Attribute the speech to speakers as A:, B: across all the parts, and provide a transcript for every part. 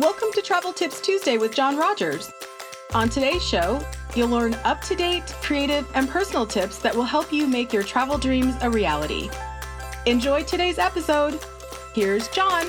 A: Welcome to Travel Tips Tuesday with John Rogers. On today's show, you'll learn up to date, creative, and personal tips that will help you make your travel dreams a reality. Enjoy today's episode. Here's John.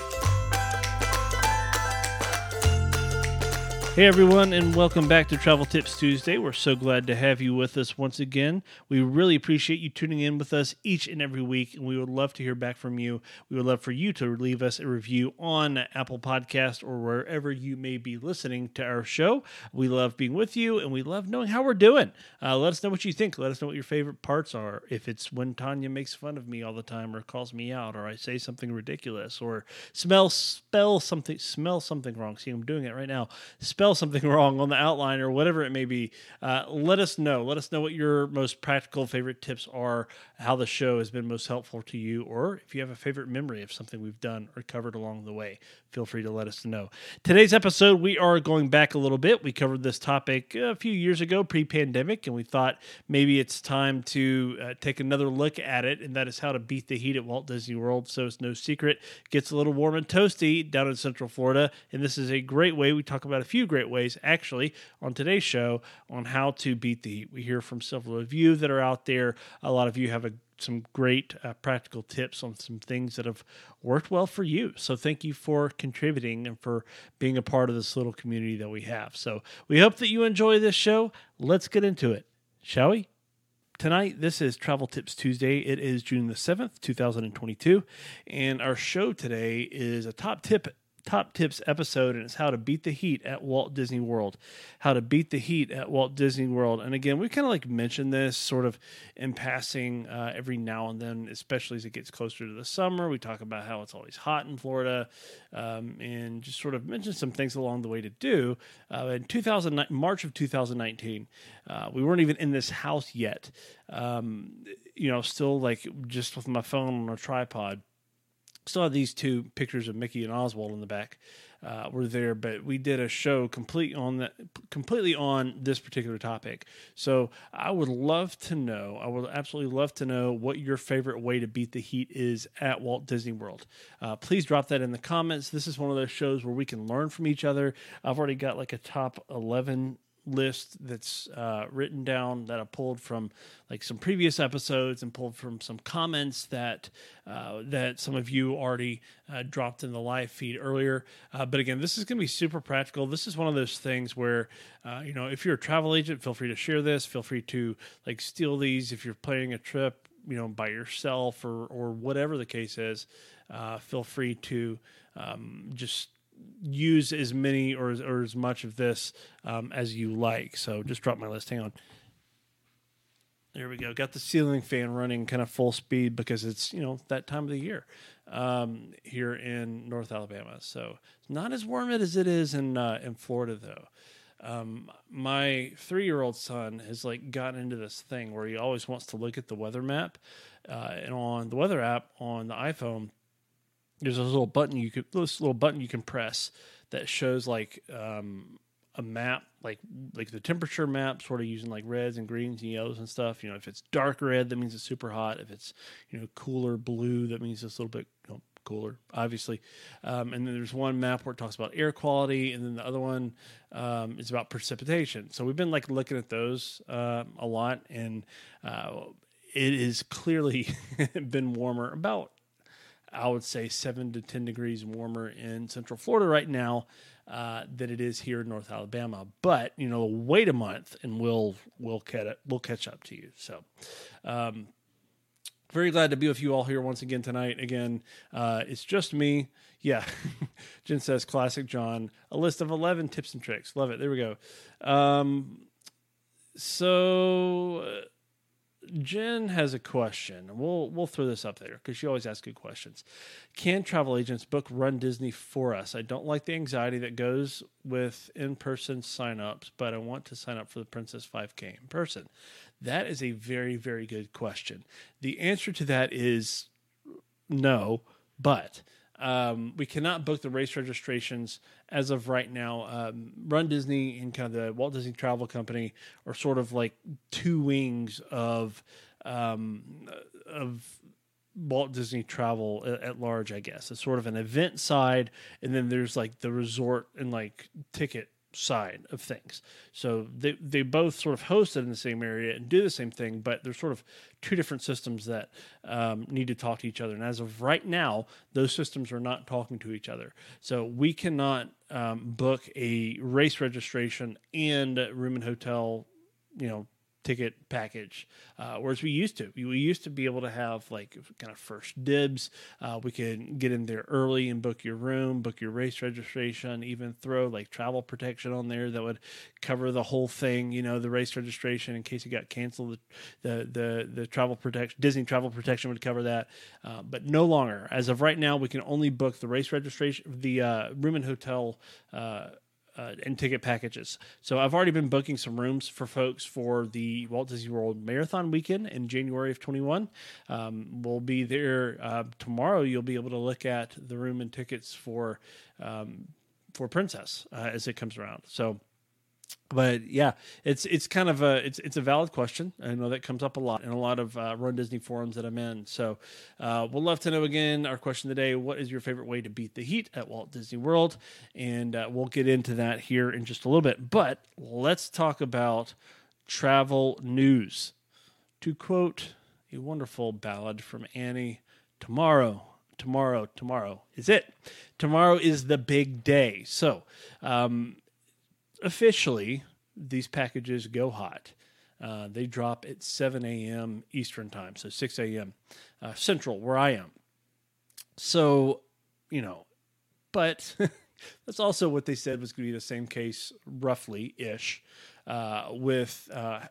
B: Hey everyone, and welcome back to Travel Tips Tuesday. We're so glad to have you with us once again. We really appreciate you tuning in with us each and every week, and we would love to hear back from you. We would love for you to leave us a review on Apple Podcast or wherever you may be listening to our show. We love being with you, and we love knowing how we're doing. Uh, let us know what you think. Let us know what your favorite parts are. If it's when Tanya makes fun of me all the time, or calls me out, or I say something ridiculous, or smell spell something smell something wrong. See, I'm doing it right now. Spell something wrong on the outline or whatever it may be, uh, let us know. Let us know what your most practical favorite tips are, how the show has been most helpful to you, or if you have a favorite memory of something we've done or covered along the way. Feel free to let us know. Today's episode, we are going back a little bit. We covered this topic a few years ago, pre pandemic, and we thought maybe it's time to uh, take another look at it, and that is how to beat the heat at Walt Disney World. So it's no secret, it gets a little warm and toasty down in Central Florida, and this is a great way. We talk about a few great ways actually on today's show on how to beat the heat. We hear from several of you that are out there. A lot of you have a some great uh, practical tips on some things that have worked well for you. So thank you for contributing and for being a part of this little community that we have. So we hope that you enjoy this show. Let's get into it, shall we? Tonight, this is Travel Tips Tuesday. It is June the 7th, 2022. And our show today is a top tip top tips episode, and it's how to beat the heat at Walt Disney World. How to beat the heat at Walt Disney World. And again, we kind of like mention this sort of in passing uh, every now and then, especially as it gets closer to the summer. We talk about how it's always hot in Florida, um, and just sort of mention some things along the way to do. Uh, in 2000, March of 2019, uh, we weren't even in this house yet. Um, you know, still like just with my phone on a tripod still have these two pictures of Mickey and Oswald in the back. Uh, were there, but we did a show complete on that, completely on this particular topic. So I would love to know. I would absolutely love to know what your favorite way to beat the heat is at Walt Disney World. Uh, please drop that in the comments. This is one of those shows where we can learn from each other. I've already got like a top eleven list that's uh, written down that I pulled from like some previous episodes and pulled from some comments that uh, that some of you already uh, dropped in the live feed earlier. Uh, but again, this is going to be super practical. This is one of those things where uh, you know if you're a travel agent, feel free to share this. Feel free to like steal these if you're planning a trip, you know, by yourself or or whatever the case is. Uh, feel free to um, just use as many or, or as much of this um, as you like. So just drop my list. Hang on. There we go. Got the ceiling fan running kind of full speed because it's you know that time of the year um, here in North Alabama. So it's not as warm as it is in uh, in Florida though. Um, my three year old son has like gotten into this thing where he always wants to look at the weather map, uh, and on the weather app on the iPhone, there's a little button you could this little button you can press that shows like um, a map like like the temperature map sort of using like reds and greens and yellows and stuff. You know if it's dark red that means it's super hot. If it's you know cooler blue that means it's a little bit you know, cooler obviously. Um, and then there's one map where it talks about air quality and then the other one um, is about precipitation. So we've been like looking at those uh, a lot and uh, it is clearly been warmer about I would say seven to 10 degrees warmer in Central Florida right now uh, than it is here in North Alabama. But, you know, wait a month and we'll, we'll, catch, it, we'll catch up to you. So, um, very glad to be with you all here once again tonight. Again, uh, it's just me. Yeah. Jen says, classic John, a list of 11 tips and tricks. Love it. There we go. Um, so Jen has a question. We'll we'll throw this up there because she always asks good questions. Can travel agents book Run Disney for us? I don't like the anxiety that goes with in-person signups, but I want to sign up for the Princess 5K in person. That is a very very good question. The answer to that is no, but um, we cannot book the race registrations as of right now. Um, Run Disney and kind of the Walt Disney Travel Company are sort of like two wings of um, of Walt Disney Travel at, at large, I guess. It's sort of an event side, and then there's like the resort and like ticket side of things. So they they both sort of hosted in the same area and do the same thing, but they're sort of two different systems that um, need to talk to each other. And as of right now, those systems are not talking to each other. So we cannot um, book a race registration and room and hotel, you know, ticket package, uh, whereas we used to. We used to be able to have like kind of first dibs. Uh, we could get in there early and book your room, book your race registration, even throw like travel protection on there that would cover the whole thing. You know, the race registration in case it got canceled. The the the, the travel protection, Disney travel protection would cover that. Uh, but no longer. As of right now, we can only book the race registration, the uh, room and hotel uh, and ticket packages. So I've already been booking some rooms for folks for the Walt Disney World Marathon weekend in January of 21. Um, we'll be there uh, tomorrow. You'll be able to look at the room and tickets for um, for Princess uh, as it comes around. So but yeah, it's it's kind of a it's it's a valid question. I know that comes up a lot in a lot of uh, Run Disney forums that I'm in. So uh, we'll love to know again. Our question today: What is your favorite way to beat the heat at Walt Disney World? And uh, we'll get into that here in just a little bit. But let's talk about travel news. To quote a wonderful ballad from Annie, tomorrow tomorrow, tomorrow is it. Tomorrow is the big day. So, um, officially, these packages go hot. Uh, they drop at 7 a.m. Eastern time, so 6 a.m. Uh, Central, where I am. So, you know, but that's also what they said was going to be the same case, roughly ish, uh, with uh,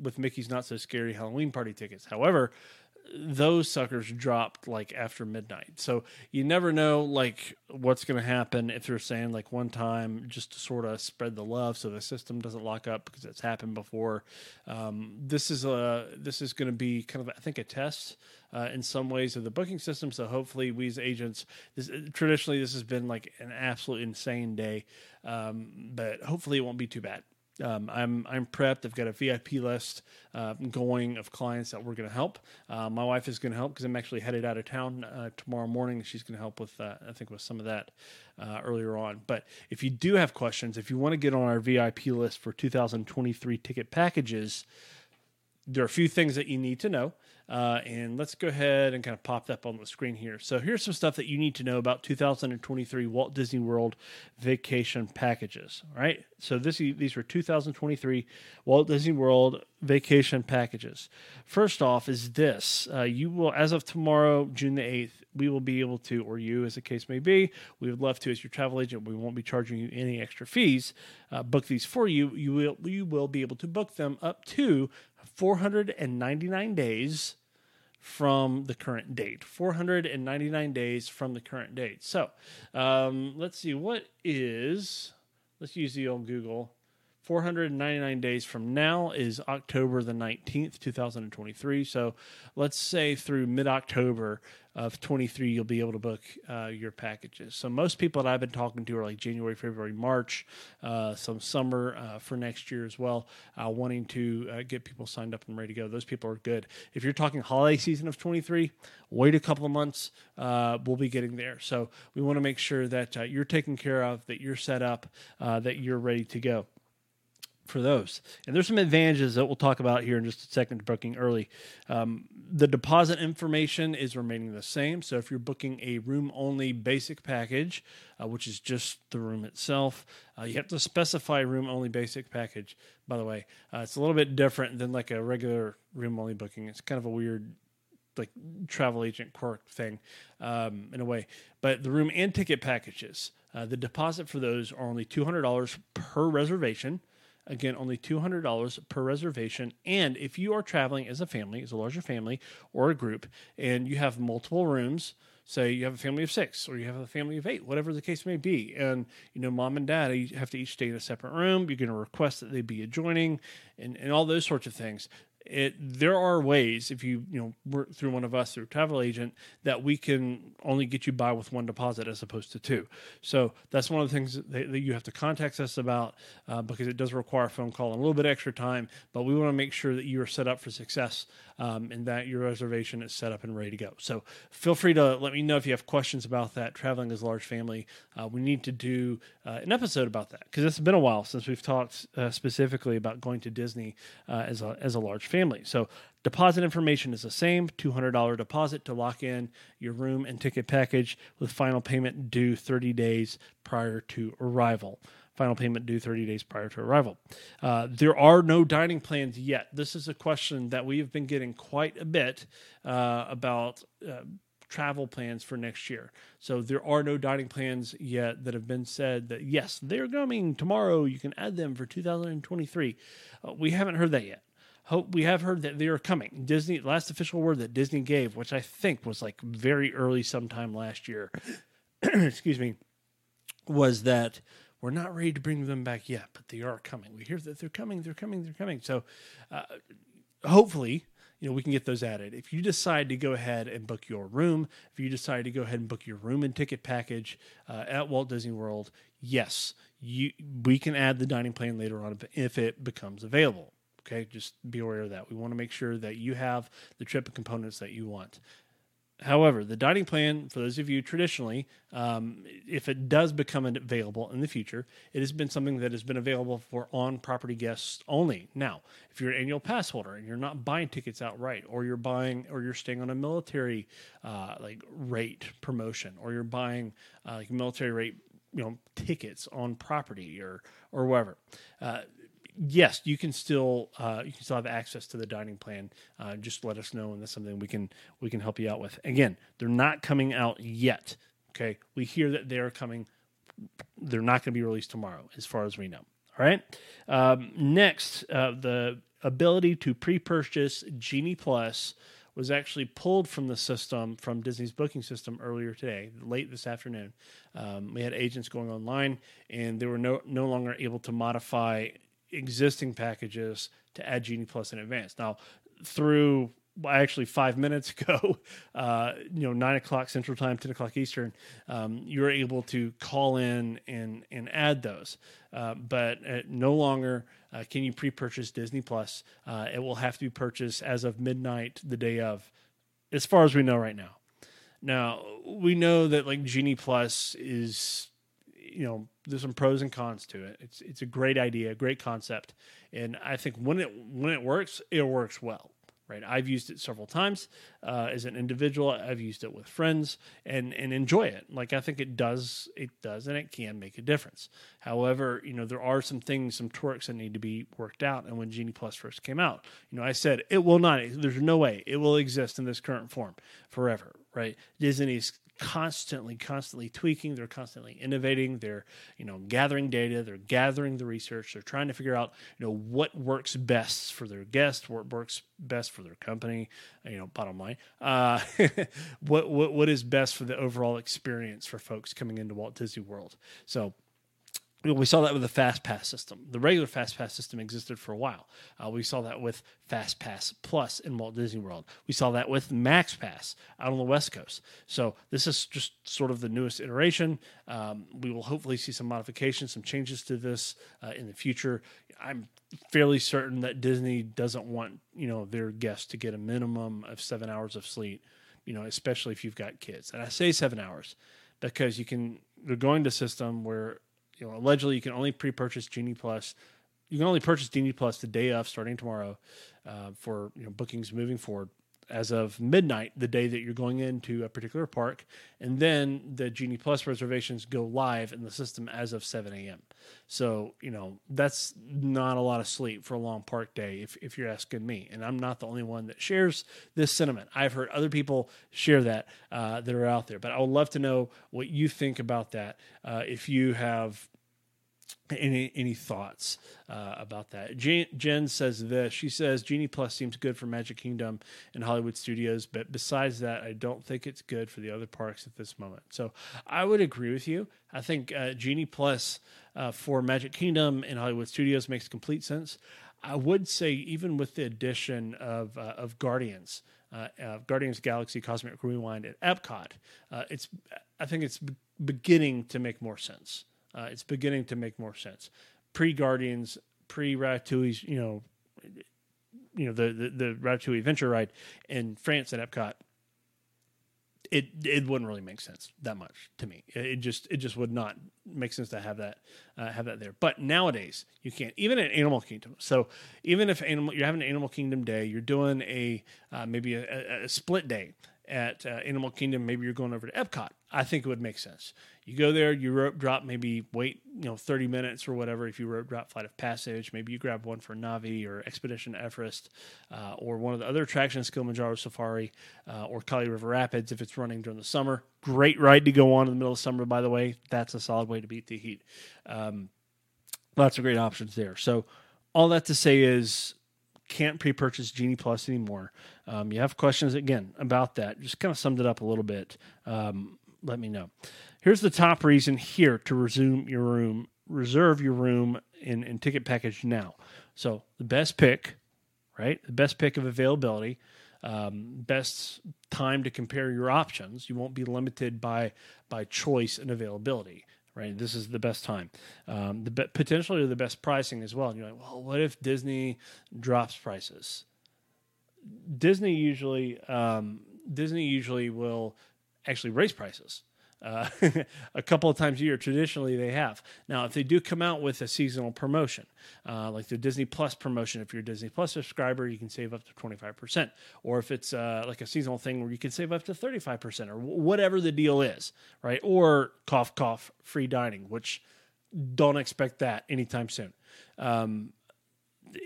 B: with Mickey's Not So Scary Halloween Party tickets. However, those suckers dropped like after midnight. So you never know like what's going to happen if they're saying like one time just to sort of spread the love so the system doesn't lock up because it's happened before. Um, this is a this is going to be kind of I think a test uh, in some ways of the booking system. So hopefully we as agents this, traditionally this has been like an absolute insane day, um, but hopefully it won't be too bad. Um, I'm I'm prepped. I've got a VIP list uh, going of clients that we're going to help. Uh, my wife is going to help because I'm actually headed out of town uh, tomorrow morning. She's going to help with uh, I think with some of that uh, earlier on. But if you do have questions, if you want to get on our VIP list for 2023 ticket packages, there are a few things that you need to know. Uh, and let's go ahead and kind of pop that up on the screen here. So here's some stuff that you need to know about 2023 Walt Disney World vacation packages. All right. So this these are 2023 Walt Disney World vacation packages. First off is this: uh, you will, as of tomorrow, June the 8th, we will be able to, or you, as the case may be, we would love to, as your travel agent, we won't be charging you any extra fees. Uh, book these for you. You will you will be able to book them up to 499 days from the current date. 499 days from the current date. So um, let's see, what is, let's use the old Google. 499 days from now is October the 19th, 2023. So let's say through mid October of 23, you'll be able to book uh, your packages. So most people that I've been talking to are like January, February, March, uh, some summer uh, for next year as well, uh, wanting to uh, get people signed up and ready to go. Those people are good. If you're talking holiday season of 23, wait a couple of months. Uh, we'll be getting there. So we want to make sure that you're taken care of, that you're set up, that you're ready to go for those. And there's some advantages that we'll talk about here in just a second booking early. Um, the deposit information is remaining the same. So if you're booking a room only basic package, uh, which is just the room itself, uh, you have to specify room only basic package. By the way, uh, it's a little bit different than like a regular room only booking. It's kind of a weird like travel agent quirk thing um, in a way. But the room and ticket packages, uh, the deposit for those are only $200 per reservation. Again, only $200 per reservation. And if you are traveling as a family, as a larger family or a group, and you have multiple rooms, say you have a family of six or you have a family of eight, whatever the case may be, and you know mom and dad have to each stay in a separate room. You're going to request that they be adjoining, and, and all those sorts of things it there are ways if you you know work through one of us through travel agent that we can only get you by with one deposit as opposed to two. So that's one of the things that, that you have to contact us about uh, because it does require a phone call and a little bit extra time but we want to make sure that you are set up for success um, and that your reservation is set up and ready to go. So feel free to let me know if you have questions about that. Traveling as a large family, uh, we need to do uh, an episode about that because it's been a while since we've talked uh, specifically about going to Disney uh, as a as a large family. So Deposit information is the same $200 deposit to lock in your room and ticket package with final payment due 30 days prior to arrival. Final payment due 30 days prior to arrival. Uh, there are no dining plans yet. This is a question that we have been getting quite a bit uh, about. Uh, travel plans for next year. So there are no dining plans yet that have been said that yes, they're coming tomorrow. You can add them for 2023. Uh, we haven't heard that yet hope we have heard that they are coming. Disney last official word that Disney gave, which I think was like very early sometime last year. excuse me, was that we're not ready to bring them back yet, but they are coming. We hear that they're coming, they're coming, they're coming. So uh, hopefully, you know, we can get those added. If you decide to go ahead and book your room, if you decide to go ahead and book your room and ticket package uh, at Walt Disney World, yes, you we can add the dining plan later on if it becomes available. Okay, just be aware of that. We want to make sure that you have the trip components that you want. However, the dining plan, for those of you traditionally, um, if it does become available in the future, it has been something that has been available for on property guests only. Now, if you're an annual pass holder and you're not buying tickets outright, or you're buying, or you're staying on a military uh, like rate promotion, or you're buying uh, like military rate you know tickets on property or or whatever. Uh, yes, you can still uh, you can still have access to the dining plan. Uh, just let us know, and that's something we can we can help you out with. Again, they're not coming out yet. Okay, we hear that they're coming. They're not going to be released tomorrow, as far as we know. All right. Um, next, uh, the ability to pre-purchase Genie Plus was actually pulled from the system from Disney's booking system earlier today, late this afternoon. Um, we had agents going online, and they were no no longer able to modify existing packages to add Genie Plus in advance. Now, through actually five minutes ago, uh, you know, nine o'clock Central Time, ten o'clock Eastern, um, you're able to call in and and add those. Uh, but uh, no longer uh, can you pre-purchase Disney Plus. Uh, it will have to be purchased as of midnight the day of, as far as we know right now. Now we know that like Genie Plus is you know there's some pros and cons to it. It's it's a great idea, great concept, and I think when it when it works, it works well. Right, I've used it several times uh, as an individual. I've used it with friends and and enjoy it. Like I think it does, it does, and it can make a difference. However, you know there are some things, some twerks that need to be worked out. And when Genie Plus first came out, you know I said it will not. There's no way it will exist in this current form forever. Right, Disney's constantly constantly tweaking they're constantly innovating they're you know gathering data they're gathering the research they're trying to figure out you know what works best for their guests what works best for their company you know bottom line. Uh, what, what what is best for the overall experience for folks coming into Walt Disney World? So we saw that with the fast pass system. The regular fast pass system existed for a while. Uh, we saw that with fast pass plus in walt disney world. We saw that with max pass out on the west coast. So this is just sort of the newest iteration. Um, we will hopefully see some modifications some changes to this uh, in the future. I'm fairly certain that disney doesn't want you know their guests to get a minimum of seven hours of sleep you know especially if you've got kids. And i say seven hours because you can they're going to system where you know, allegedly you can only pre-purchase Genie Plus. You can only purchase Genie Plus the day of, starting tomorrow, uh, for you know bookings moving forward. As of midnight, the day that you're going into a particular park, and then the Genie Plus reservations go live in the system as of 7 a.m. So you know that's not a lot of sleep for a long park day, if if you're asking me. And I'm not the only one that shares this sentiment. I've heard other people share that uh, that are out there, but I would love to know what you think about that. Uh, if you have any any thoughts uh, about that? Jen, Jen, says this. She says Genie Plus seems good for Magic Kingdom and Hollywood Studios, but besides that, I don't think it's good for the other parks at this moment. So I would agree with you. I think uh, Genie Plus uh, for Magic Kingdom and Hollywood Studios makes complete sense. I would say even with the addition of uh, of Guardians. Uh, Guardians Galaxy Cosmic Rewind at Epcot, uh, it's I think it's beginning to make more sense. Uh, it's beginning to make more sense. Pre Guardians, pre Ratatouille's, you know, you know the the, the Ratatouille adventure ride in France at Epcot, it it wouldn't really make sense that much to me. It, just it just would not make sense to have that uh, have that there. But nowadays you can't even at Animal Kingdom. So even if animal you're having an Animal Kingdom day, you're doing a uh, maybe a, a, split day at uh, Animal Kingdom. Maybe you're going over to Epcot. I think it would make sense. You go there, you rope drop, maybe wait, you know, 30 minutes or whatever. If you rope drop Flight of Passage, maybe you grab one for Na'vi or Expedition Everest uh, or one of the other attractions, Kilimanjaro Safari uh, or Kali River Rapids if it's running during the summer. Great ride to go on in the middle of summer, by the way. That's a solid way to beat the heat. Um, lots of great options there. So, all that to say is can't pre-purchase Genie Plus anymore. Um, you have questions again about that? Just kind of summed it up a little bit. Um, let me know. Here's the top reason here to resume your room, reserve your room in, in ticket package now. So the best pick, right? The best pick of availability, um, best time to compare your options. You won't be limited by by choice and availability. Right, this is the best time. Um, the be- potentially the best pricing as well. And you're like, well, what if Disney drops prices? Disney usually um, Disney usually will actually raise prices. Uh, a couple of times a year. Traditionally, they have. Now, if they do come out with a seasonal promotion, uh, like the Disney Plus promotion, if you're a Disney Plus subscriber, you can save up to 25%. Or if it's uh, like a seasonal thing where you can save up to 35% or whatever the deal is, right? Or cough, cough, free dining, which don't expect that anytime soon. Um,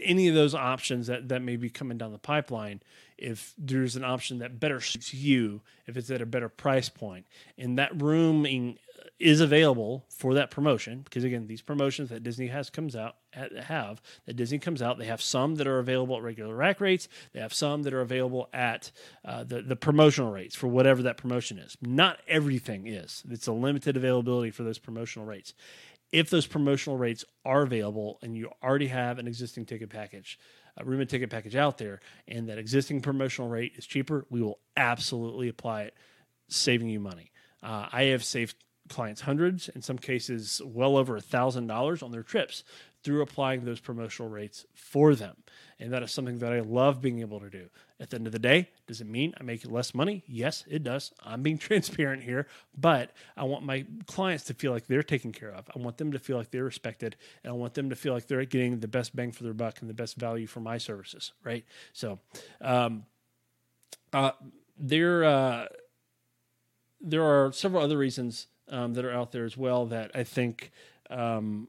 B: any of those options that, that may be coming down the pipeline, if there's an option that better suits you, if it's at a better price point, and that rooming is available for that promotion, because again, these promotions that Disney has comes out have that Disney comes out, they have some that are available at regular rack rates. They have some that are available at uh, the the promotional rates for whatever that promotion is. Not everything is. It's a limited availability for those promotional rates if those promotional rates are available and you already have an existing ticket package, a room and ticket package out there, and that existing promotional rate is cheaper, we will absolutely apply it, saving you money. Uh, I have saved clients hundreds, in some cases, well over a thousand dollars on their trips through applying those promotional rates for them. And that is something that I love being able to do. At the end of the day, does it mean I make less money? Yes, it does. I'm being transparent here, but I want my clients to feel like they're taken care of. I want them to feel like they're respected, and I want them to feel like they're getting the best bang for their buck and the best value for my services, right? So, um, uh, there, uh, there are several other reasons um, that are out there as well that I think um,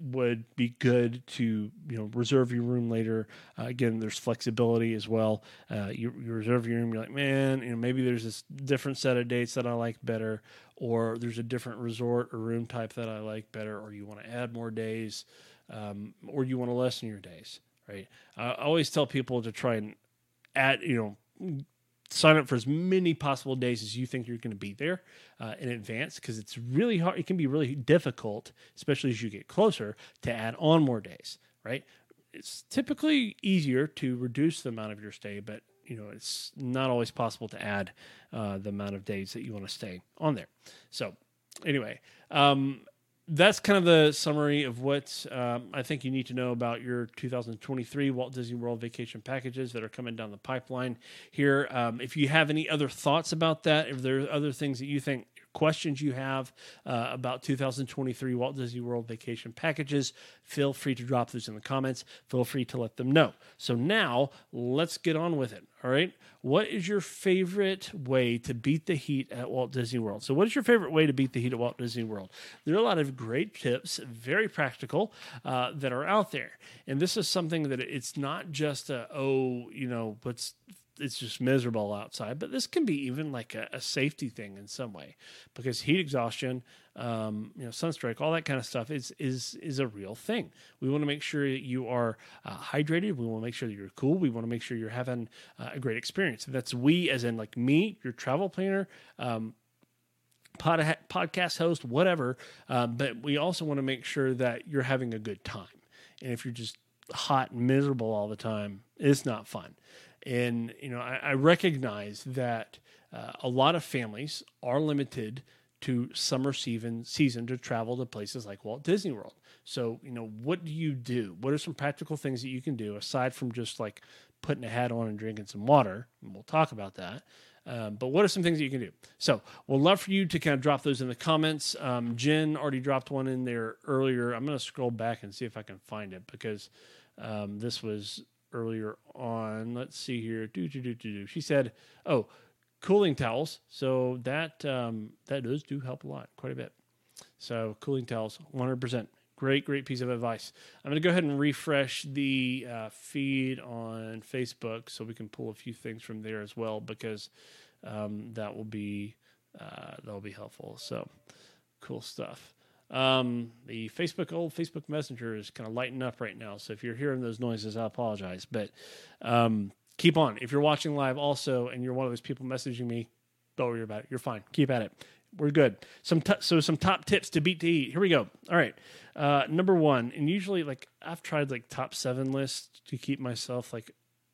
B: would be good to you know reserve your room later. Uh, again, there's flexibility as well. Uh, you, you, reserve your room. You're like, man, you know, maybe there's this different set of dates that I like better, or there's a different resort or room type that I like better, or you want to add more days, um, or you want to lessen your days. Right. I always tell people to try and add, you know, sign up for as many possible days as you think you're going to be there uh, in advance because it's really hard. It can be really difficult, especially as you get closer, to add on more days, right? It's typically easier to reduce the amount of your stay, but you know it's not always possible to add uh, the amount of days that you want to stay on there. So, anyway, um, that's kind of the summary of what um, I think you need to know about your 2023 Walt Disney World vacation packages that are coming down the pipeline here. Um, if you have any other thoughts about that, if there are other things that you think questions you have uh, about 2023 Walt Disney World vacation packages, feel free to drop those in the comments. Feel free to let them know. So now let's get on with it. All right. What is your favorite way to beat the heat at Walt Disney World? So, what is your favorite way to beat the heat at Walt Disney World? There are a lot of great tips, very practical, uh, that are out there. And this is something that it's not just a, oh, you know, what's it's just miserable outside. But this can be even like a, a safety thing in some way because heat exhaustion, um, you know, sunstrike, all that kind of stuff is is is a real thing. We want to make sure that you are uh, hydrated. We want to make sure that you're cool. We want to make sure you're having uh, a great experience. That's we, as in like me, your travel planner. Um, pod, podcast host, whatever. Uh, but we also want to make sure that you're having a good time. And if you're just hot and miserable all the time, it's not fun. And you know, I, I recognize that uh, a lot of families are limited to summer season season to travel to places like Walt Disney World. So, you know, what do you do? What are some practical things that you can do aside from just like putting a hat on and drinking some water. And we'll talk about that. Um, but what are some things that you can do? So we'll love for you to kind of drop those in the comments. Um, Jen already dropped one in there earlier. I'm going to scroll back and see if I can find it because um, this was earlier on. Let's see here. Do, do, do, do, do. She said, oh, cooling towels. So that um, that does do help a lot, quite a bit. So cooling towels, 100%. Great, great piece of advice. I'm going to go ahead and refresh the uh, feed on Facebook so we can pull a few things from there as well because um, that will be uh, that will be helpful. So cool stuff. Um, the Facebook old Facebook Messenger is kind of lighting up right now. So if you're hearing those noises, I apologize. But um, keep on. If you're watching live also and you're one of those people messaging me, don't worry about it. You're fine. Keep at it we're good. Some t- so some top tips to beat to eat. Here we go. All right, uh, number one, and usually like I've tried like top seven lists to keep myself like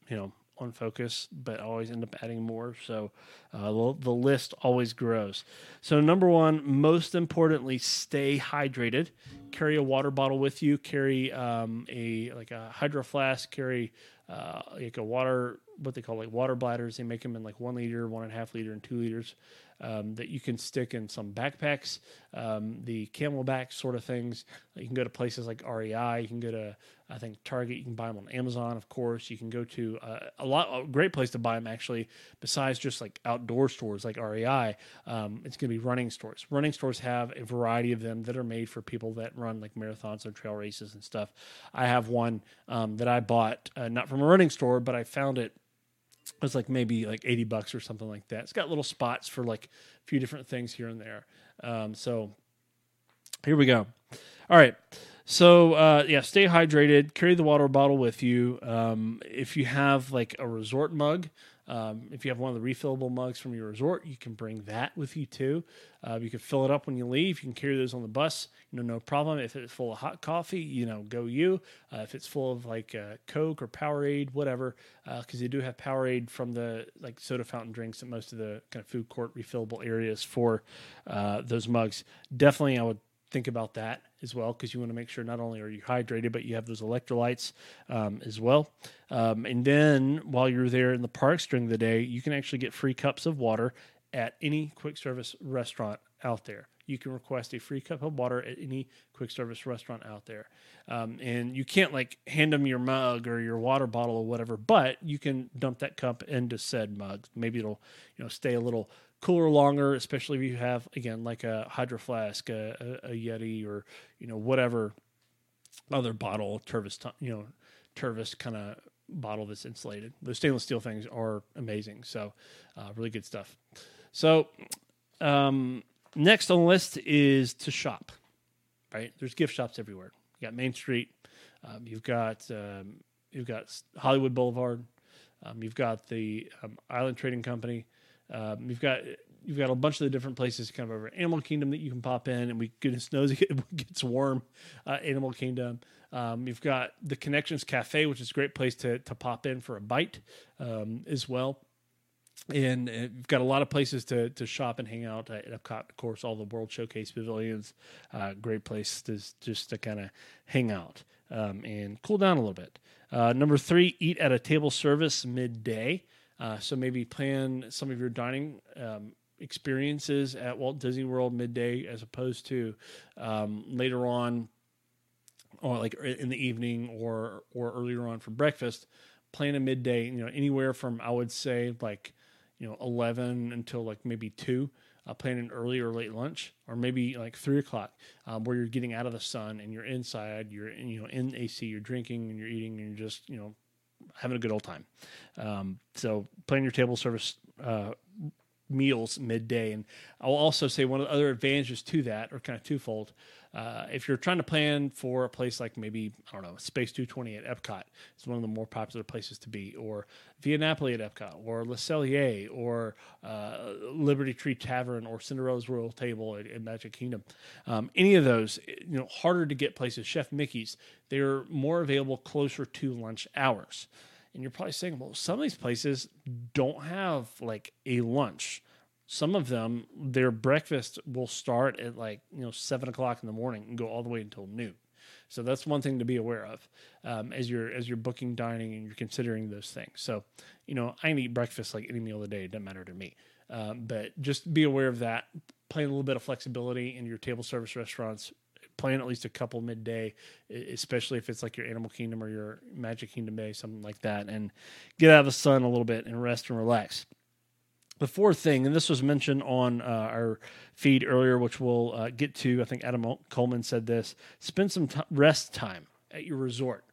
B: you know on focus, but always end up adding more. So uh, the, the list always grows. So number one, most importantly, stay hydrated. Carry a water bottle with you. Carry um, a like a hydro flask. Carry uh, like a water what they call like water bladders. They make them in like one liter, one and a half liter, and two liters um, that you can stick in some backpacks, um, the CamelBak sort of things. You can go to places like REI. You can go to I think Target. You can buy them on Amazon, of course. You can go to uh, a lot a great place to buy them actually. Besides just like outdoor stores like REI, um, it's going to be running stores. Running stores have a variety of them that are made for people that run like marathons or trail races and stuff. I have one um, that I bought uh, not from a running store, but I found it it was like maybe like 80 bucks or something like that. It's got little spots for like a few different things here and there. Um, so here we go. All right. So uh, yeah, stay hydrated. Carry the water bottle with you. Um, if you have like a resort mug, um, if you have one of the refillable mugs from your resort, you can bring that with you too. Uh, you can fill it up when you leave. You can carry those on the bus, you know, no problem. If it's full of hot coffee, you know, go you. Uh, if it's full of like uh, Coke or Powerade, whatever, because uh, they do have Powerade from the like soda fountain drinks at most of the kind of food court refillable areas for uh, those mugs. Definitely, I would think about that as well because you want to make sure not only are you hydrated but you have those electrolytes um, as well. Um, and then while you're there in the parks during the day you can actually get free cups of water at any quick service restaurant out there. You can request a free cup of water at any quick service restaurant out there. Um, and you can't like hand them your mug or your water bottle or whatever but you can dump that cup into said mug. Maybe it'll you know stay a little cooler longer, especially if you have again like a hydro flask, a, a, a Yeti, or you know whatever other bottle, Tervis, you know, Tervis kind of bottle that's insulated. Those stainless steel things are amazing. So, uh, really good stuff. So, um, next on the list is to shop. Right, there's gift shops everywhere. You got Main Street. Um, you've got um, you've got Hollywood Boulevard. Um, you've got the um, Island Trading Company. Um, you've got you've got a bunch of the different places kind of over Animal Kingdom that you can pop in, and we goodness knows it gets warm. Uh, Animal Kingdom. Um, you've got the Connections Cafe, which is a great place to to pop in for a bite um, as well. And uh, you've got a lot of places to to shop and hang out at Epcot. Of course, all the World Showcase pavilions, uh, great place to just to kind of hang out um, and cool down a little bit. Uh, number three, eat at a table service midday. Uh, so maybe plan some of your dining um, experiences at Walt Disney World midday as opposed to um, later on or like in the evening or or earlier on for breakfast. Plan a midday, you know, anywhere from I would say like you know eleven until like maybe two. Uh, plan an early or late lunch, or maybe like three o'clock, um, where you're getting out of the sun and you're inside, you're you know in AC, you're drinking and you're eating and you're just you know having a good old time. Um, so plan your table service uh, meals midday. And I'll also say one of the other advantages to that are kind of twofold. Uh, if you're trying to plan for a place like maybe, I don't know, Space 220 at Epcot, it's one of the more popular places to be, or Via Napoli at Epcot, or Le Cellier, or uh, Liberty Tree Tavern, or Cinderella's Royal Table at, at Magic Kingdom. Um, any of those, you know, harder to get places. Chef Mickey's, they're more available closer to lunch hours. And you're probably saying, well, some of these places don't have like a lunch. Some of them, their breakfast will start at like, you know, seven o'clock in the morning and go all the way until noon. So that's one thing to be aware of um, as you're as you're booking dining and you're considering those things. So, you know, I can eat breakfast like any meal of the day; it doesn't matter to me. Um, but just be aware of that. Plan a little bit of flexibility in your table service restaurants. Plan at least a couple midday, especially if it's like your Animal Kingdom or your Magic Kingdom Day, something like that, and get out of the sun a little bit and rest and relax the fourth thing, and this was mentioned on uh, our feed earlier, which we'll uh, get to. I think Adam Coleman said this: spend some t- rest time at your resort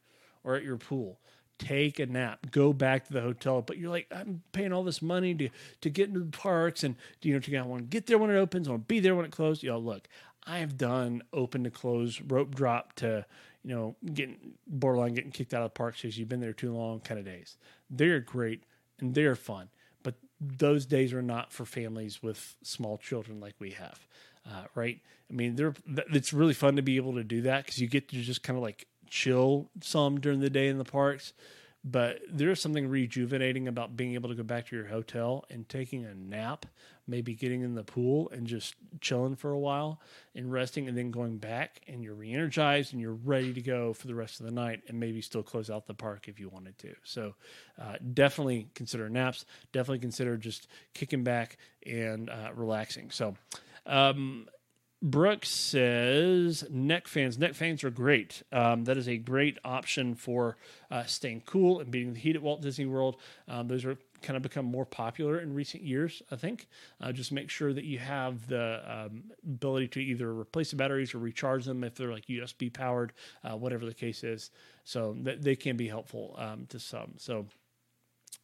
B: or at your pool. Take a nap. Go back to the hotel. But you're like, I'm paying all this money to to get into the parks, and do you know, to I want to get there when it opens. I want to be there when it closes. Yo, look, I have done open to close, rope drop to you know, getting borderline getting kicked out of the parks because you've been there too long kind of days. They're great and they're fun those days are not for families with small children like we have, uh, right? I mean, they're it's really fun to be able to do that because you get to just kind of like chill some during the day in the parks. But there's something rejuvenating about being able to go back to your hotel and taking a nap, maybe getting in the pool and just chilling for a while and resting, and then going back and you're re energized and you're ready to go for the rest of the night and maybe still close out the park if you wanted to. So uh, definitely consider naps, definitely consider just kicking back and uh, relaxing. So, um, Brooks says neck fans. Neck fans are great. Um, that is a great option for uh, staying cool and beating the heat at Walt Disney World. Um, those are kind of become more popular in recent years, I think. Uh, just make sure that you have the um, ability to either replace the batteries or recharge them if they're like USB powered, uh, whatever the case is. So th- they can be helpful um, to some. So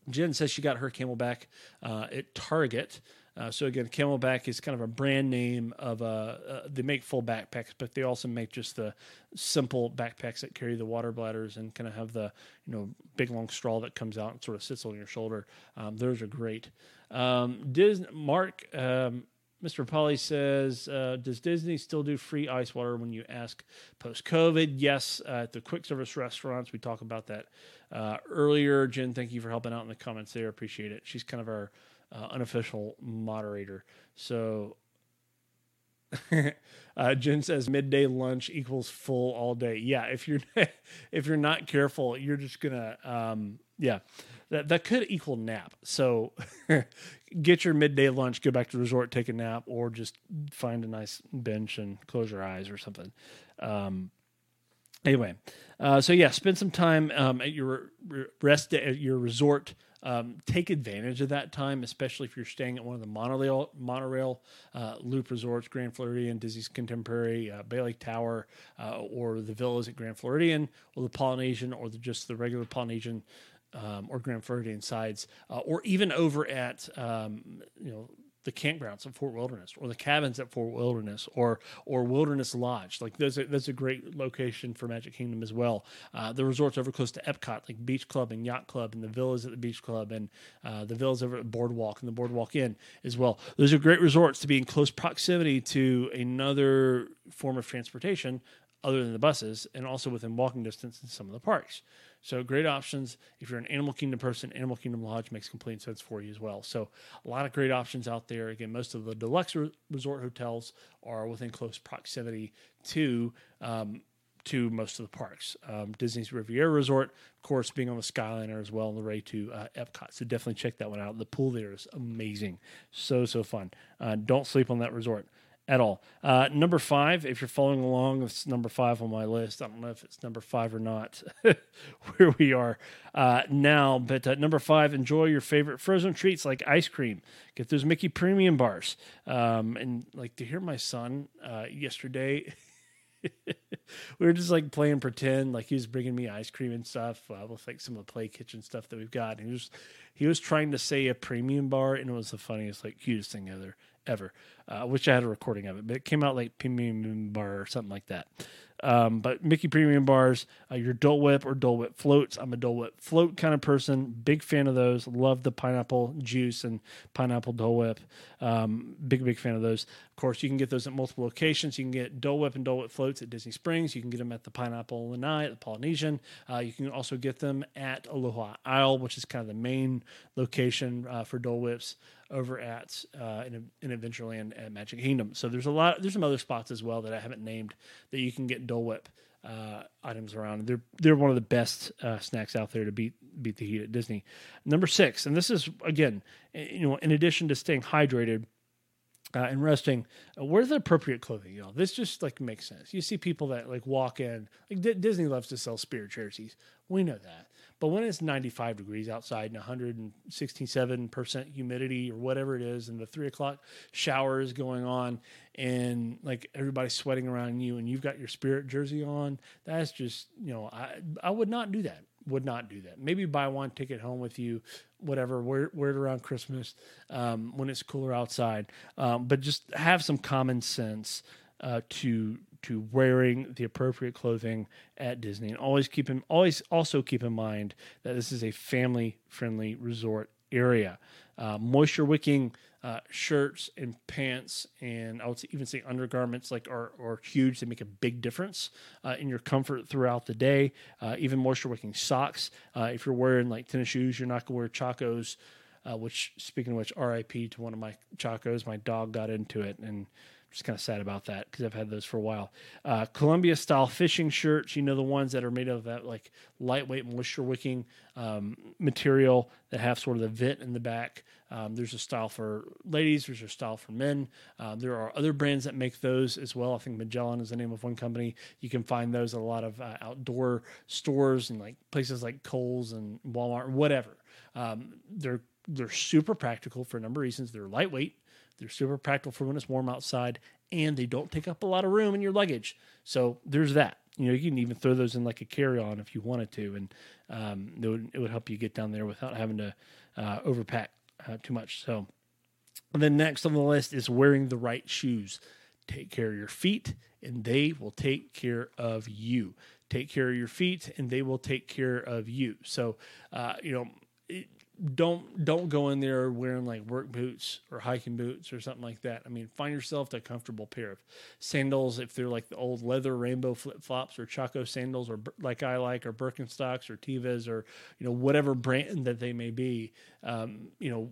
B: Jen says she got her CamelBak uh, at Target. Uh, so again, CamelBak is kind of a brand name of a. Uh, they make full backpacks, but they also make just the simple backpacks that carry the water bladders and kind of have the you know big long straw that comes out and sort of sits on your shoulder. Um, those are great. Um, Disney, Mark, um, Mr. Polly says, uh, does Disney still do free ice water when you ask post COVID? Yes, uh, at the quick service restaurants. We talked about that uh, earlier. Jen, thank you for helping out in the comments there. Appreciate it. She's kind of our uh, unofficial moderator. So uh, Jen says midday lunch equals full all day. Yeah, if you're if you're not careful, you're just gonna um, yeah that that could equal nap. So get your midday lunch, go back to the resort, take a nap, or just find a nice bench and close your eyes or something. Um, anyway, uh, so yeah, spend some time um, at your rest at your resort um, take advantage of that time, especially if you're staying at one of the monorail monorail uh, loop resorts, Grand Floridian, Disney's Contemporary, uh, Lake Tower, uh, or the villas at Grand Floridian, or the Polynesian, or the, just the regular Polynesian um, or Grand Floridian sides, uh, or even over at um, you know the campgrounds at Fort Wilderness or the cabins at Fort Wilderness or or Wilderness Lodge. Like those, are, that's a great location for Magic Kingdom as well. Uh, the resorts over close to Epcot, like Beach Club and Yacht Club, and the villas at the Beach Club, and uh, the villas over at Boardwalk and the Boardwalk Inn as well. Those are great resorts to be in close proximity to another form of transportation other than the buses, and also within walking distance in some of the parks. So great options. If you're an Animal Kingdom person, Animal Kingdom Lodge makes complete sense for you as well. So a lot of great options out there. Again, most of the deluxe re- resort hotels are within close proximity to um, to most of the parks. Um, Disney's Riviera Resort, of course, being on the Skyliner as well on the way to uh, Epcot. So definitely check that one out. The pool there is amazing. So, so fun. Uh, don't sleep on that resort at all. Uh, number five, if you're following along, it's number five on my list. I don't know if it's number five or not, where we are uh, now. But uh, number five, enjoy your favorite frozen treats like ice cream. Get those Mickey Premium bars. Um, and like to hear my son uh, yesterday. we were just like playing pretend, like he was bringing me ice cream and stuff uh, with like some of the play kitchen stuff that we've got. And he was he was trying to say a premium bar, and it was the funniest, like cutest thing ever ever. Uh, I wish I had a recording of it, but it came out like Premium Bar or something like that. Um, but Mickey Premium Bars, uh, your Dole Whip or Dole Whip floats. I'm a Dole Whip float kind of person. Big fan of those. Love the pineapple juice and pineapple Dole Whip. Um, big, big fan of those. Of course, you can get those at multiple locations. You can get Dole Whip and Dole Whip floats at Disney Springs. You can get them at the Pineapple Lanai at the Polynesian. Uh, you can also get them at Aloha Isle, which is kind of the main location uh, for Dole Whips over at uh, in, in Adventureland at Magic Kingdom. So there's a lot. There's some other spots as well that I haven't named that you can get Dole Whip uh, items around. They're they're one of the best uh, snacks out there to beat beat the heat at Disney. Number six, and this is again, you know, in addition to staying hydrated. Uh, and resting, uh, wear the appropriate clothing. Know, this just like makes sense. You see people that like walk in, like D- Disney loves to sell spirit jerseys. We know that, but when it's 95 degrees outside and 167% humidity or whatever it is, and the three o'clock shower is going on, and like everybody's sweating around you, and you've got your spirit jersey on, that's just, you know, I, I would not do that. Would not do that. Maybe buy one, take it home with you, whatever. Wear, wear it around Christmas um, when it's cooler outside. Um, but just have some common sense uh, to to wearing the appropriate clothing at Disney, and always keep in always also keep in mind that this is a family friendly resort area. Uh, moisture wicking uh, shirts and pants, and I would even say undergarments, like are, are huge. They make a big difference uh, in your comfort throughout the day. Uh, even moisture wicking socks. Uh, if you're wearing like tennis shoes, you're not going to wear chacos. Uh, which, speaking of which, RIP to one of my chacos. My dog got into it, and just kind of sad about that because I've had those for a while. Uh, Columbia style fishing shirts, you know, the ones that are made of that like lightweight moisture wicking um, material that have sort of the vent in the back. Um, there's a style for ladies, there's a style for men. Uh, there are other brands that make those as well. I think Magellan is the name of one company. You can find those at a lot of uh, outdoor stores and like places like Kohl's and Walmart, whatever. Um, they're they're super practical for a number of reasons. They're lightweight. They're super practical for when it's warm outside, and they don't take up a lot of room in your luggage. So there's that. You know, you can even throw those in like a carry-on if you wanted to, and um, it would it would help you get down there without having to uh, overpack uh, too much. So, and then next on the list is wearing the right shoes. Take care of your feet, and they will take care of you. Take care of your feet, and they will take care of you. So, uh, you know. It, don't don't go in there wearing like work boots or hiking boots or something like that. I mean, find yourself a comfortable pair of sandals if they're like the old leather rainbow flip flops or Chaco sandals or like I like or Birkenstocks or Tevas or you know whatever brand that they may be. Um, you know,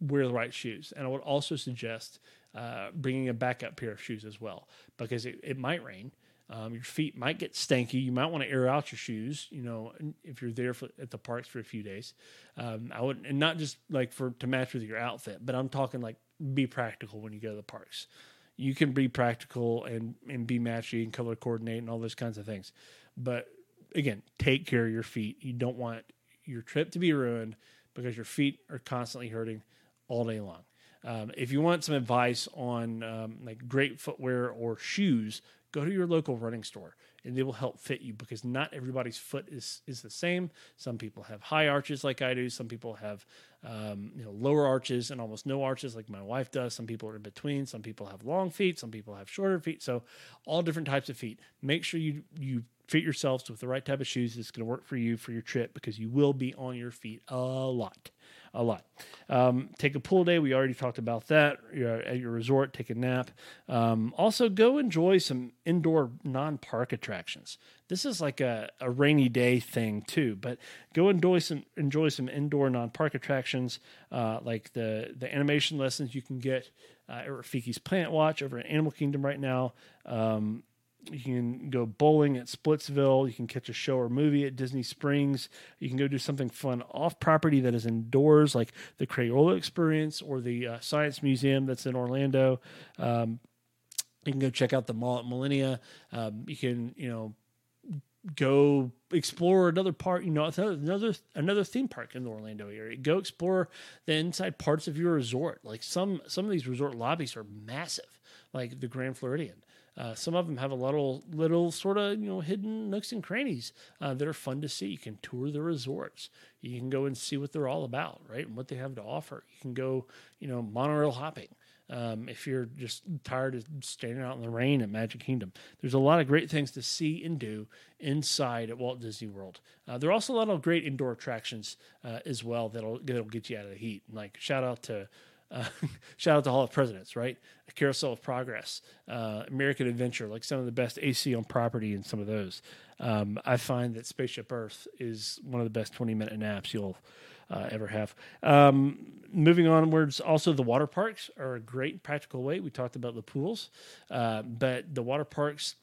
B: wear the right shoes, and I would also suggest uh, bringing a backup pair of shoes as well because it, it might rain. Um, your feet might get stanky. You might want to air out your shoes. You know, if you're there for, at the parks for a few days, um, I would, and not just like for to match with your outfit, but I'm talking like be practical when you go to the parks. You can be practical and and be matchy and color coordinate and all those kinds of things, but again, take care of your feet. You don't want your trip to be ruined because your feet are constantly hurting all day long. Um, if you want some advice on um, like great footwear or shoes go to your local running store and they will help fit you because not everybody's foot is is the same. Some people have high arches like I do. Some people have um, you know lower arches and almost no arches like my wife does. Some people are in between. Some people have long feet. Some people have shorter feet. So all different types of feet. Make sure you you fit yourselves with the right type of shoes that's going to work for you for your trip because you will be on your feet a lot a lot. Um, take a pool day. We already talked about that. You're at your resort, take a nap. Um, also, go enjoy some indoor non park attractions. This is like a, a rainy day thing too, but go enjoy some enjoy some indoor non park attractions uh, like the the animation lessons you can get uh, at Rafiki's Planet Watch over at Animal Kingdom right now. Um, you can go bowling at Splitsville. You can catch a show or movie at Disney Springs. You can go do something fun off property that is indoors, like the Crayola Experience or the uh, Science Museum that's in Orlando. Um, you can go check out the mall at Millenia. Um, you can, you know, go explore another part. You know, another another theme park in the Orlando area. Go explore the inside parts of your resort. Like some some of these resort lobbies are massive, like the Grand Floridian. Uh, some of them have a little, little sort of you know hidden nooks and crannies uh, that are fun to see. You can tour the resorts. You can go and see what they're all about, right, and what they have to offer. You can go, you know, monorail hopping. Um, if you're just tired of standing out in the rain at Magic Kingdom. There's a lot of great things to see and do inside at Walt Disney World. Uh, there are also a lot of great indoor attractions uh, as well that'll that'll get you out of the heat. Like shout out to uh, shout out to Hall of Presidents, right? A Carousel of Progress, uh, American Adventure, like some of the best AC on property and some of those. Um, I find that Spaceship Earth is one of the best 20 minute naps you'll uh, ever have. Um, moving onwards, also the water parks are a great practical way. We talked about the pools, uh, but the water parks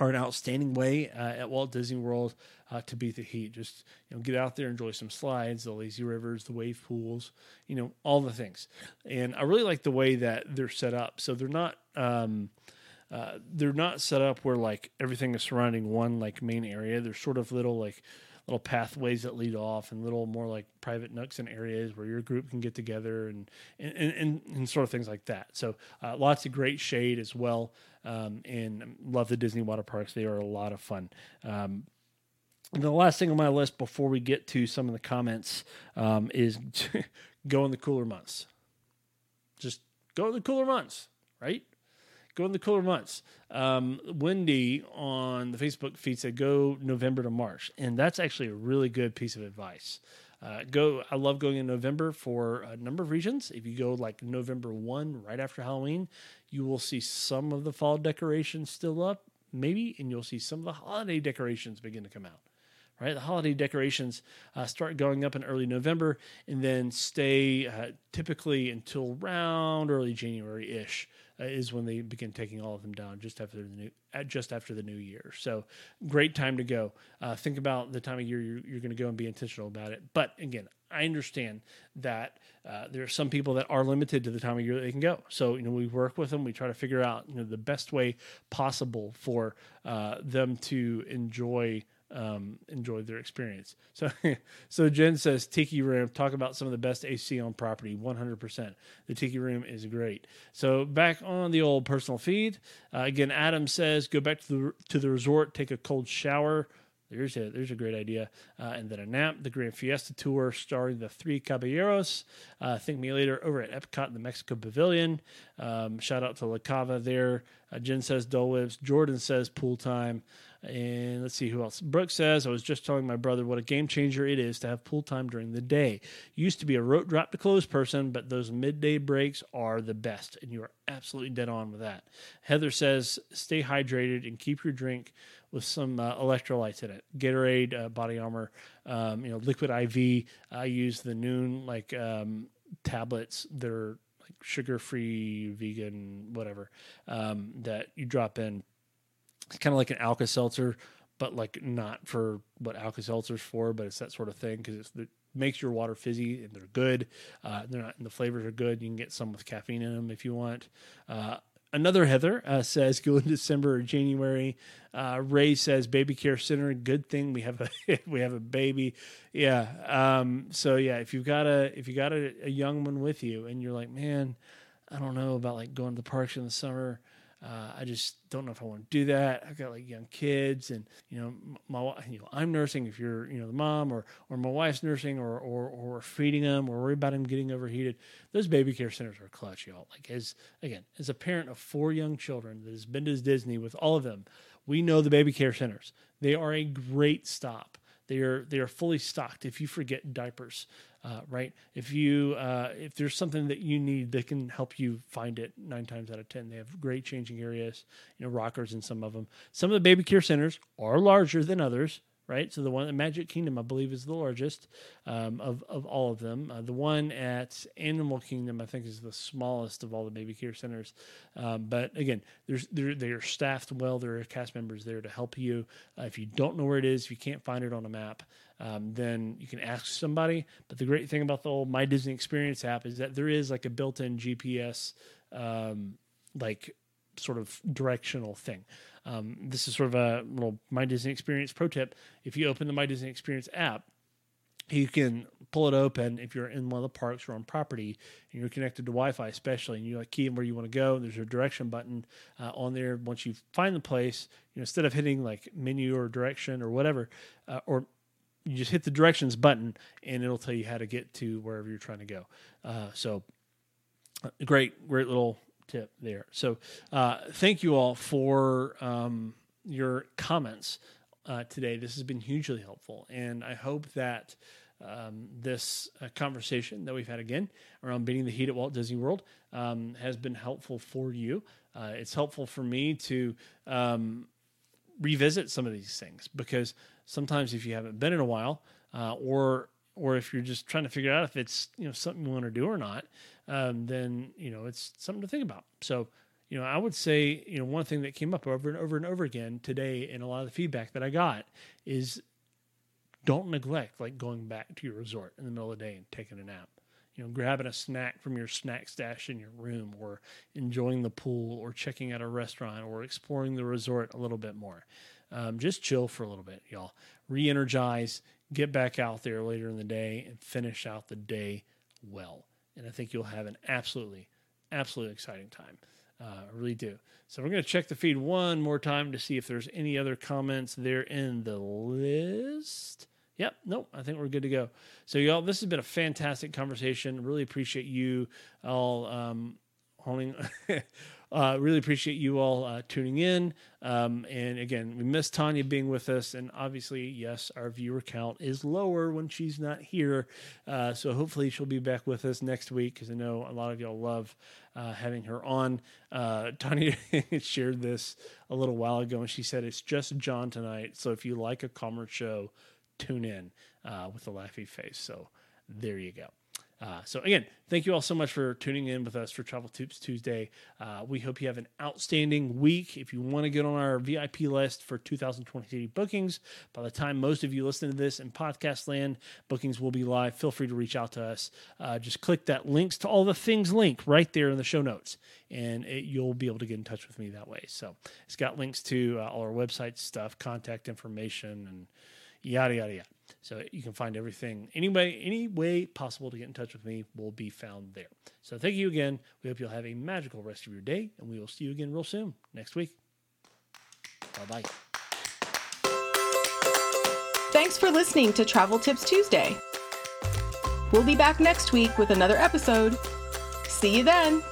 B: are an outstanding way uh, at Walt Disney World uh, to beat the heat. Just you know, get out there, enjoy some slides, the lazy rivers, the wave pools, you know, all the things. And I really like the way that they're set up. So they're not um, uh, they're not set up where like everything is surrounding one like main area. They're sort of little like little pathways that lead off and little more like private nooks and areas where your group can get together and and, and, and sort of things like that. So uh, lots of great shade as well. Um, and love the Disney water parks. They are a lot of fun. Um, the last thing on my list before we get to some of the comments um, is go in the cooler months. Just go in the cooler months, right? Go in the cooler months. Um, Wendy on the Facebook feed said go November to March, and that's actually a really good piece of advice. Uh, go. I love going in November for a number of reasons. If you go like November one, right after Halloween, you will see some of the fall decorations still up, maybe, and you'll see some of the holiday decorations begin to come out. Right, the holiday decorations uh, start going up in early November and then stay uh, typically until around early January ish uh, is when they begin taking all of them down just after the new just after the new year. So great time to go. Uh, think about the time of year you're, you're going to go and be intentional about it. But again, I understand that uh, there are some people that are limited to the time of year they can go. So you know we work with them. We try to figure out you know the best way possible for uh, them to enjoy um, enjoy their experience. So, so Jen says Tiki Room. Talk about some of the best AC on property. One hundred percent. The Tiki Room is great. So back on the old personal feed uh, again. Adam says go back to the to the resort, take a cold shower. There's a there's a great idea, uh, and then a nap. The Grand Fiesta Tour starring the Three Caballeros. Uh, think me later over at Epcot in the Mexico Pavilion. Um, shout out to La Cava there. Uh, Jen says Dole Whips. Jordan says pool time. And let's see who else. Brooke says, I was just telling my brother what a game changer it is to have pool time during the day. Used to be a rope drop to close person, but those midday breaks are the best. And you are absolutely dead on with that. Heather says, stay hydrated and keep your drink with some uh, electrolytes in it. Gatorade, uh, Body Armor, um, you know, Liquid IV. I use the Nuun like um, tablets that are like sugar free, vegan, whatever um, that you drop in it's kind of like an Alka Seltzer, but like not for what Alka Seltzer's for, but it's that sort of thing because it makes your water fizzy and they're good. Uh, they're not, and the flavors are good. You can get some with caffeine in them if you want. Uh, another Heather uh, says go in December or January. Uh, Ray says baby care center. Good thing we have a we have a baby. Yeah. Um, so yeah, if you've got a if you got a, a young one with you and you're like, man, I don't know about like going to the parks in the summer. Uh, I just don't know if I want to do that. I've got like young kids, and you know, my you know, I'm nursing. If you're you know the mom, or or my wife's nursing, or or or feeding them, or worry about them getting overheated. Those baby care centers are clutch, y'all. Like as again, as a parent of four young children that has been to Disney with all of them, we know the baby care centers. They are a great stop. They are they are fully stocked. If you forget diapers, uh, right? If you uh, if there's something that you need, they can help you find it nine times out of ten. They have great changing areas, you know, rockers in some of them. Some of the baby care centers are larger than others right? So the one at Magic Kingdom, I believe, is the largest um, of of all of them. Uh, the one at Animal Kingdom, I think, is the smallest of all the baby care centers. Um, but again, there's they're, they're staffed well. There are cast members there to help you. Uh, if you don't know where it is, if you can't find it on a map, um, then you can ask somebody. But the great thing about the old My Disney Experience app is that there is like a built-in GPS, um, like sort of directional thing. Um, this is sort of a little My Disney Experience pro tip. If you open the My Disney Experience app, you can pull it open if you're in one of the parks or on property and you're connected to Wi-Fi, especially, and you like key in where you want to go. There's a direction button uh, on there. Once you find the place, you know, instead of hitting like menu or direction or whatever, uh, or you just hit the directions button and it'll tell you how to get to wherever you're trying to go. Uh, so, uh, great, great little tip there. So, uh, thank you all for um, your comments uh, today. This has been hugely helpful, and I hope that um, this uh, conversation that we've had again around beating the heat at Walt Disney World um, has been helpful for you. Uh, it's helpful for me to um, revisit some of these things because sometimes if you haven't been in a while, uh, or or if you're just trying to figure out if it's you know something you want to do or not, um, then you know it's something to think about. So, you know, I would say, you know, one thing that came up over and over and over again today in a lot of the feedback that I got is don't neglect like going back to your resort in the middle of the day and taking a nap. You know, grabbing a snack from your snack stash in your room or enjoying the pool or checking out a restaurant or exploring the resort a little bit more. Um, just chill for a little bit, y'all. Re energize, get back out there later in the day and finish out the day well. And I think you'll have an absolutely, absolutely exciting time. Uh, I really do. So we're going to check the feed one more time to see if there's any other comments there in the list. Yep, nope, I think we're good to go. So, y'all, this has been a fantastic conversation. Really appreciate you all um, Uh, really appreciate you all uh, tuning in. Um, and again, we miss Tanya being with us. And obviously, yes, our viewer count is lower when she's not here. Uh, so hopefully, she'll be back with us next week because I know a lot of y'all love uh, having her on. Uh, Tanya shared this a little while ago, and she said it's just John tonight. So if you like a calmer show, tune in uh, with a laughy face. So there you go. Uh, so again, thank you all so much for tuning in with us for Travel Tips Tuesday. Uh, we hope you have an outstanding week. If you want to get on our VIP list for 2023 bookings, by the time most of you listen to this in podcast land, bookings will be live. Feel free to reach out to us. Uh, just click that links to all the things link right there in the show notes, and it, you'll be able to get in touch with me that way. So it's got links to uh, all our website stuff, contact information, and yada yada yada. So you can find everything any way, any way possible to get in touch with me will be found there. So thank you again. We hope you'll have a magical rest of your day, and we will see you again real soon next week. Bye bye.
A: Thanks for listening to Travel Tips Tuesday. We'll be back next week with another episode. See you then.